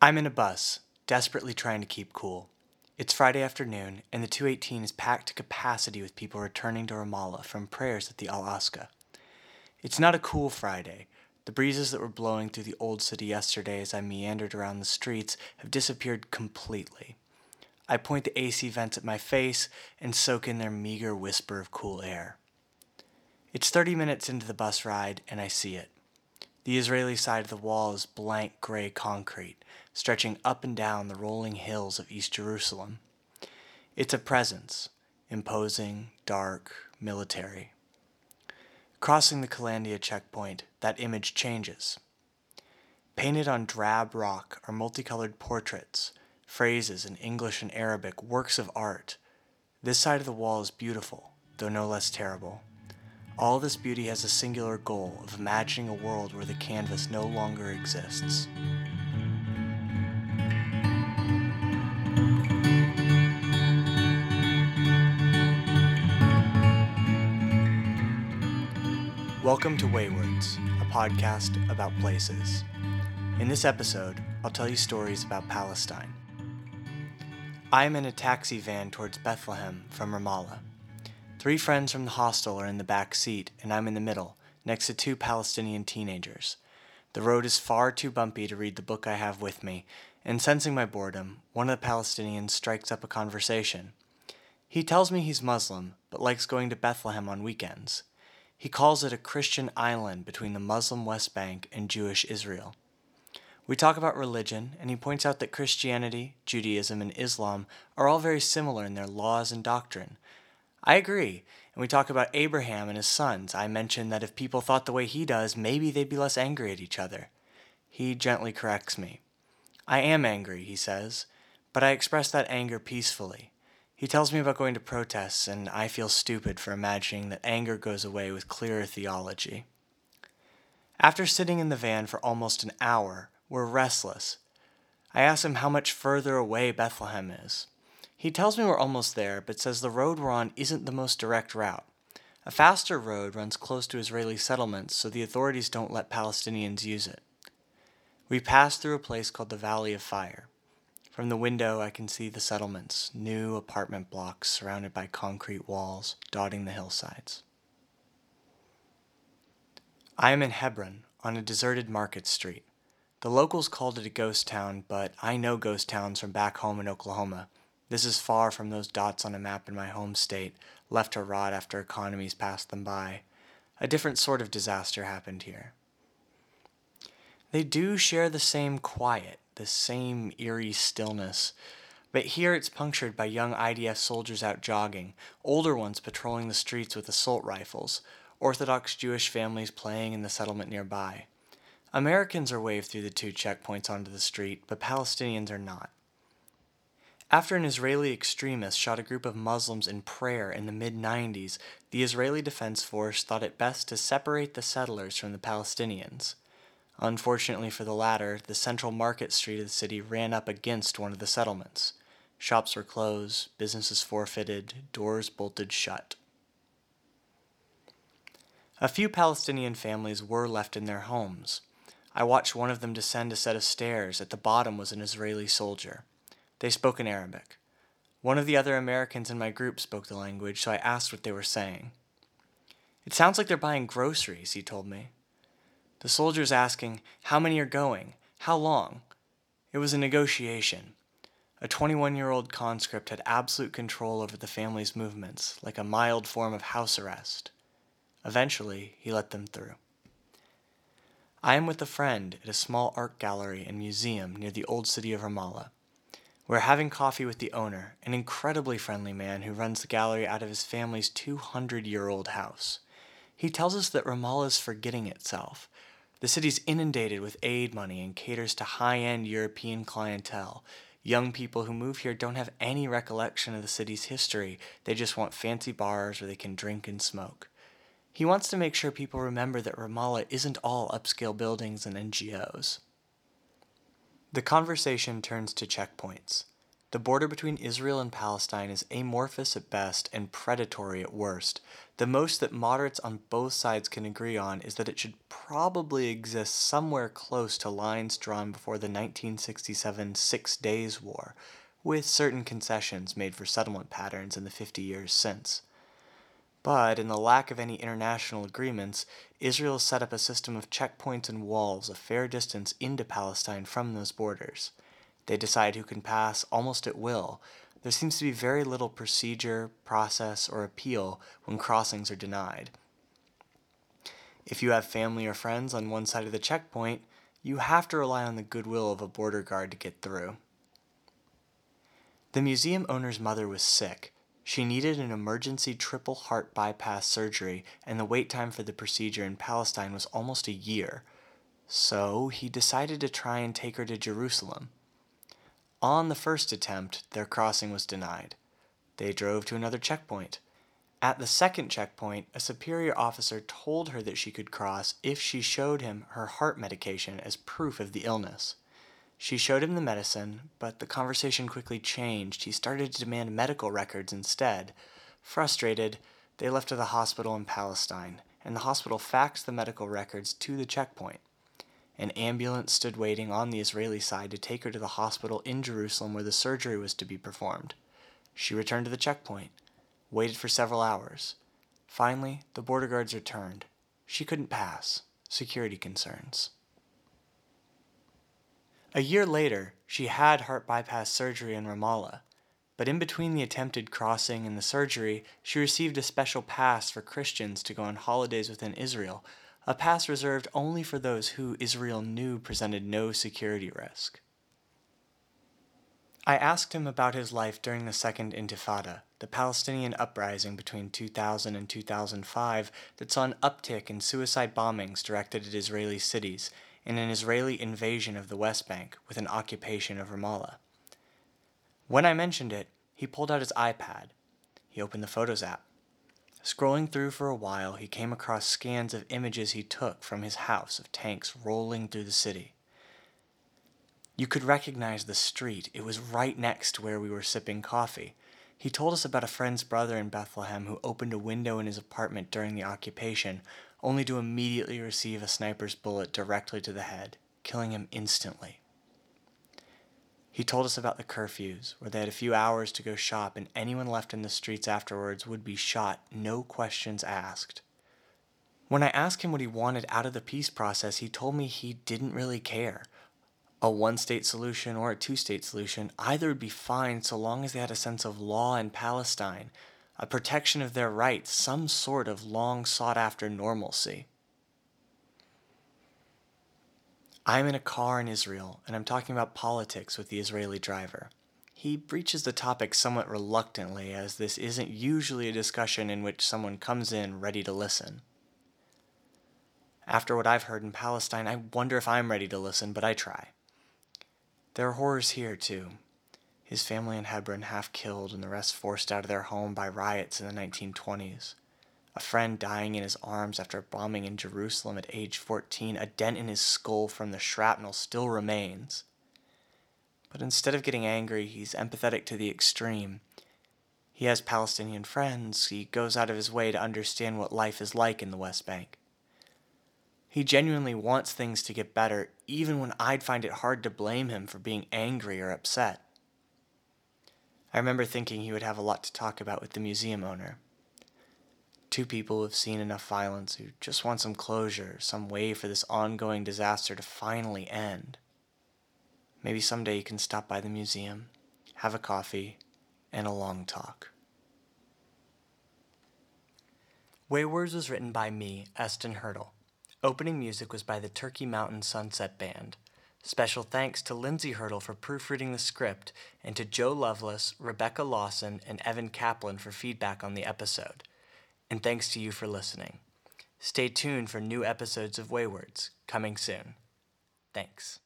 I'm in a bus, desperately trying to keep cool. It's Friday afternoon, and the 218 is packed to capacity with people returning to Ramallah from prayers at the Al Aqsa. It's not a cool Friday. The breezes that were blowing through the old city yesterday as I meandered around the streets have disappeared completely. I point the AC vents at my face and soak in their meager whisper of cool air. It's 30 minutes into the bus ride, and I see it. The Israeli side of the wall is blank gray concrete, stretching up and down the rolling hills of East Jerusalem. It's a presence, imposing, dark, military. Crossing the Kalandia checkpoint, that image changes. Painted on drab rock are multicolored portraits, phrases in English and Arabic, works of art. This side of the wall is beautiful, though no less terrible. All this beauty has a singular goal of imagining a world where the canvas no longer exists. Welcome to Waywards, a podcast about places. In this episode, I'll tell you stories about Palestine. I am in a taxi van towards Bethlehem from Ramallah. Three friends from the hostel are in the back seat, and I'm in the middle, next to two Palestinian teenagers. The road is far too bumpy to read the book I have with me, and sensing my boredom, one of the Palestinians strikes up a conversation. He tells me he's Muslim, but likes going to Bethlehem on weekends. He calls it a Christian island between the Muslim West Bank and Jewish Israel. We talk about religion, and he points out that Christianity, Judaism, and Islam are all very similar in their laws and doctrine, I agree. And we talk about Abraham and his sons. I mentioned that if people thought the way he does, maybe they'd be less angry at each other. He gently corrects me. I am angry, he says, but I express that anger peacefully. He tells me about going to protests, and I feel stupid for imagining that anger goes away with clearer theology. After sitting in the van for almost an hour, we're restless. I ask him how much further away Bethlehem is. He tells me we're almost there, but says the road we're on isn't the most direct route. A faster road runs close to Israeli settlements, so the authorities don't let Palestinians use it. We pass through a place called the Valley of Fire. From the window, I can see the settlements, new apartment blocks surrounded by concrete walls dotting the hillsides. I am in Hebron, on a deserted market street. The locals called it a ghost town, but I know ghost towns from back home in Oklahoma, this is far from those dots on a map in my home state, left to rot after economies passed them by. A different sort of disaster happened here. They do share the same quiet, the same eerie stillness, but here it's punctured by young IDF soldiers out jogging, older ones patrolling the streets with assault rifles, Orthodox Jewish families playing in the settlement nearby. Americans are waved through the two checkpoints onto the street, but Palestinians are not. After an Israeli extremist shot a group of Muslims in prayer in the mid 90s, the Israeli Defense Force thought it best to separate the settlers from the Palestinians. Unfortunately for the latter, the central market street of the city ran up against one of the settlements. Shops were closed, businesses forfeited, doors bolted shut. A few Palestinian families were left in their homes. I watched one of them descend a set of stairs. At the bottom was an Israeli soldier. They spoke in Arabic. One of the other Americans in my group spoke the language, so I asked what they were saying. It sounds like they're buying groceries, he told me. The soldier's asking, How many are going? How long? It was a negotiation. A 21 year old conscript had absolute control over the family's movements, like a mild form of house arrest. Eventually, he let them through. I am with a friend at a small art gallery and museum near the old city of Ramallah. We're having coffee with the owner, an incredibly friendly man who runs the gallery out of his family's 200 year old house. He tells us that Ramallah is forgetting itself. The city's inundated with aid money and caters to high end European clientele. Young people who move here don't have any recollection of the city's history, they just want fancy bars where they can drink and smoke. He wants to make sure people remember that Ramallah isn't all upscale buildings and NGOs. The conversation turns to checkpoints. The border between Israel and Palestine is amorphous at best and predatory at worst. The most that moderates on both sides can agree on is that it should probably exist somewhere close to lines drawn before the 1967 Six Days War, with certain concessions made for settlement patterns in the 50 years since. But in the lack of any international agreements, Israel set up a system of checkpoints and walls a fair distance into Palestine from those borders. They decide who can pass almost at will. There seems to be very little procedure, process, or appeal when crossings are denied. If you have family or friends on one side of the checkpoint, you have to rely on the goodwill of a border guard to get through. The museum owner's mother was sick. She needed an emergency triple heart bypass surgery, and the wait time for the procedure in Palestine was almost a year. So he decided to try and take her to Jerusalem. On the first attempt, their crossing was denied. They drove to another checkpoint. At the second checkpoint, a superior officer told her that she could cross if she showed him her heart medication as proof of the illness. She showed him the medicine, but the conversation quickly changed. He started to demand medical records instead. Frustrated, they left to the hospital in Palestine, and the hospital faxed the medical records to the checkpoint. An ambulance stood waiting on the Israeli side to take her to the hospital in Jerusalem where the surgery was to be performed. She returned to the checkpoint, waited for several hours. Finally, the border guards returned. She couldn't pass. Security concerns. A year later, she had heart bypass surgery in Ramallah, but in between the attempted crossing and the surgery, she received a special pass for Christians to go on holidays within Israel, a pass reserved only for those who Israel knew presented no security risk. I asked him about his life during the Second Intifada, the Palestinian uprising between 2000 and 2005 that saw an uptick in suicide bombings directed at Israeli cities in an Israeli invasion of the West Bank with an occupation of Ramallah. When I mentioned it, he pulled out his iPad. He opened the Photos app. Scrolling through for a while, he came across scans of images he took from his house of tanks rolling through the city. You could recognize the street. It was right next to where we were sipping coffee. He told us about a friend's brother in Bethlehem who opened a window in his apartment during the occupation, only to immediately receive a sniper's bullet directly to the head, killing him instantly. He told us about the curfews, where they had a few hours to go shop, and anyone left in the streets afterwards would be shot, no questions asked. When I asked him what he wanted out of the peace process, he told me he didn't really care. A one state solution or a two state solution, either would be fine so long as they had a sense of law in Palestine a protection of their rights, some sort of long sought after normalcy. I'm in a car in Israel and I'm talking about politics with the Israeli driver. He breaches the topic somewhat reluctantly, as this isn't usually a discussion in which someone comes in ready to listen. After what I've heard in Palestine, I wonder if I'm ready to listen, but I try. There are horrors here, too his family in Hebron half killed and the rest forced out of their home by riots in the 1920s. A friend dying in his arms after a bombing in Jerusalem at age 14, a dent in his skull from the shrapnel still remains. But instead of getting angry, he's empathetic to the extreme. He has Palestinian friends, he goes out of his way to understand what life is like in the West Bank. He genuinely wants things to get better, even when I'd find it hard to blame him for being angry or upset. I remember thinking he would have a lot to talk about with the museum owner. Two people who've seen enough violence who just want some closure, some way for this ongoing disaster to finally end. Maybe someday you can stop by the museum, have a coffee, and a long talk. Waywards was written by me, Eston Hurdle. Opening music was by the Turkey Mountain Sunset Band. Special thanks to Lindsay Hurdle for proofreading the script, and to Joe Lovelace, Rebecca Lawson, and Evan Kaplan for feedback on the episode. And thanks to you for listening. Stay tuned for new episodes of Waywards, coming soon. Thanks.